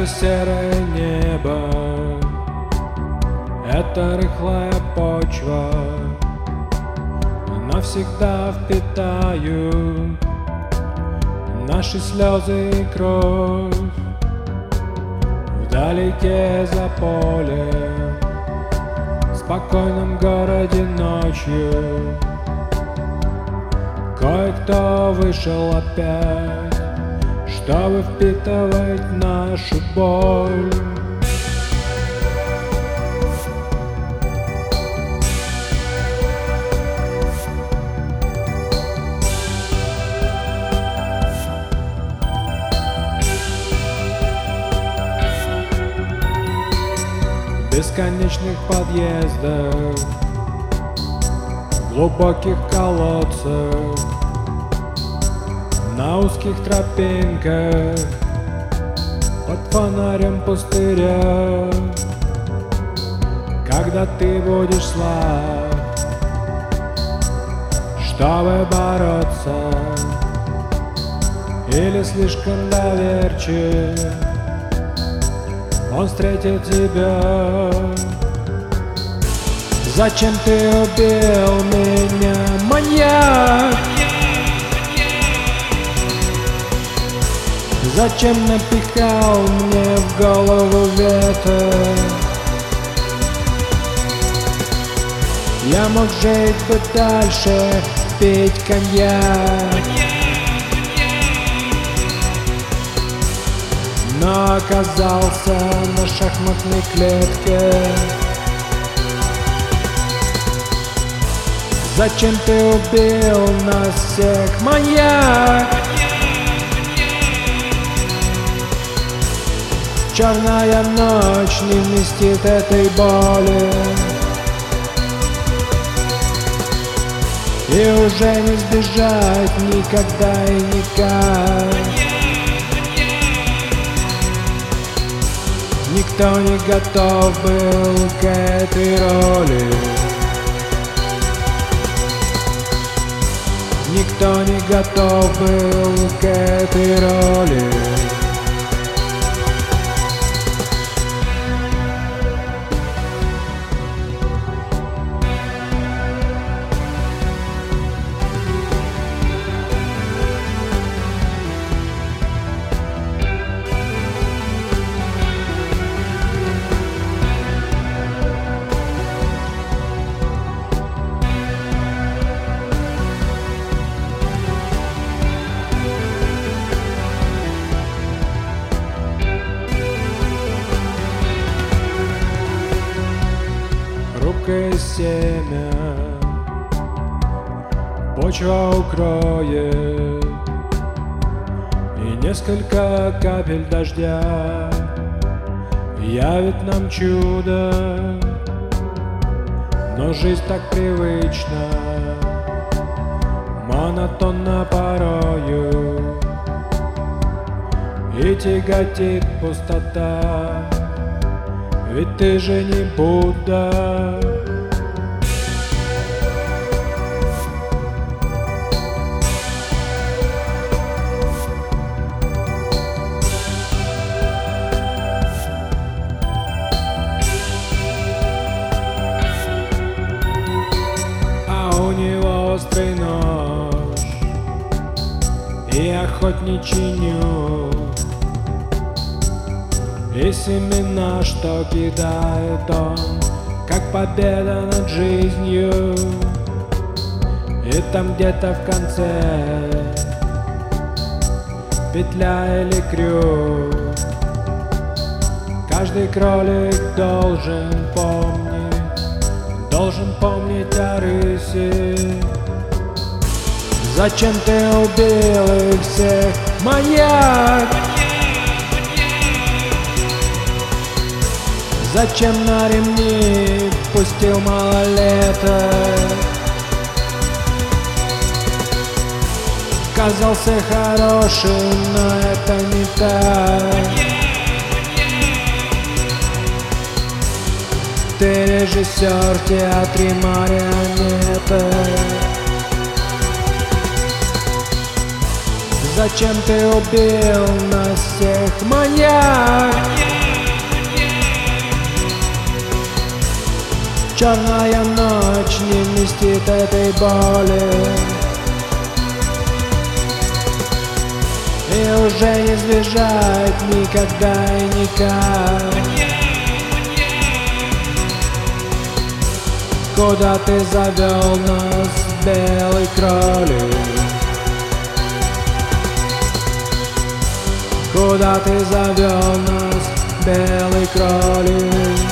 Это серое небо, это рыхлая почва, навсегда впитаю наши слезы и кровь. Вдалеке за полем, в спокойном городе ночью. Кое-кто вышел опять, чтобы впитывать нашу боль. Бесконечных подъездах, глубоких колодцах, на узких тропинках, под фонарем пустыря. Когда ты будешь слаб, чтобы бороться, или слишком доверчив, он встретит тебя. Зачем ты убил меня, маньяк? Зачем напихал мне в голову ветер? Я мог жить бы дальше, пить коньяк Но оказался на шахматной клетке Зачем ты убил нас всех, маньяк? Черная ночь не вместит этой боли. И уже не сбежать никогда и никак. Никто не готов был к этой роли. Никто не готов был к этой роли семя. Почва укроет. И несколько капель дождя Явит нам чудо. Но жизнь так привычна Монотонна порою. И тяготит пустота ведь ты же не Будда острый нож И охотничий нюх и семена, что кидает он, как победа над жизнью. И там где-то в конце петля или крюк. Каждый кролик должен помнить, должен помнить о рысе. Зачем ты убил их всех, маньяк? Зачем на ремни пустил малолеток? Казался хорошим, но это не так Ты режиссер в театре марионеток Зачем ты убил нас всех, маньяк? Черная ночь не вместит этой боли И уже не сбежать никогда и никак Куда ты завел нас, белый кролик? Куда ты завел нас, белый кролик?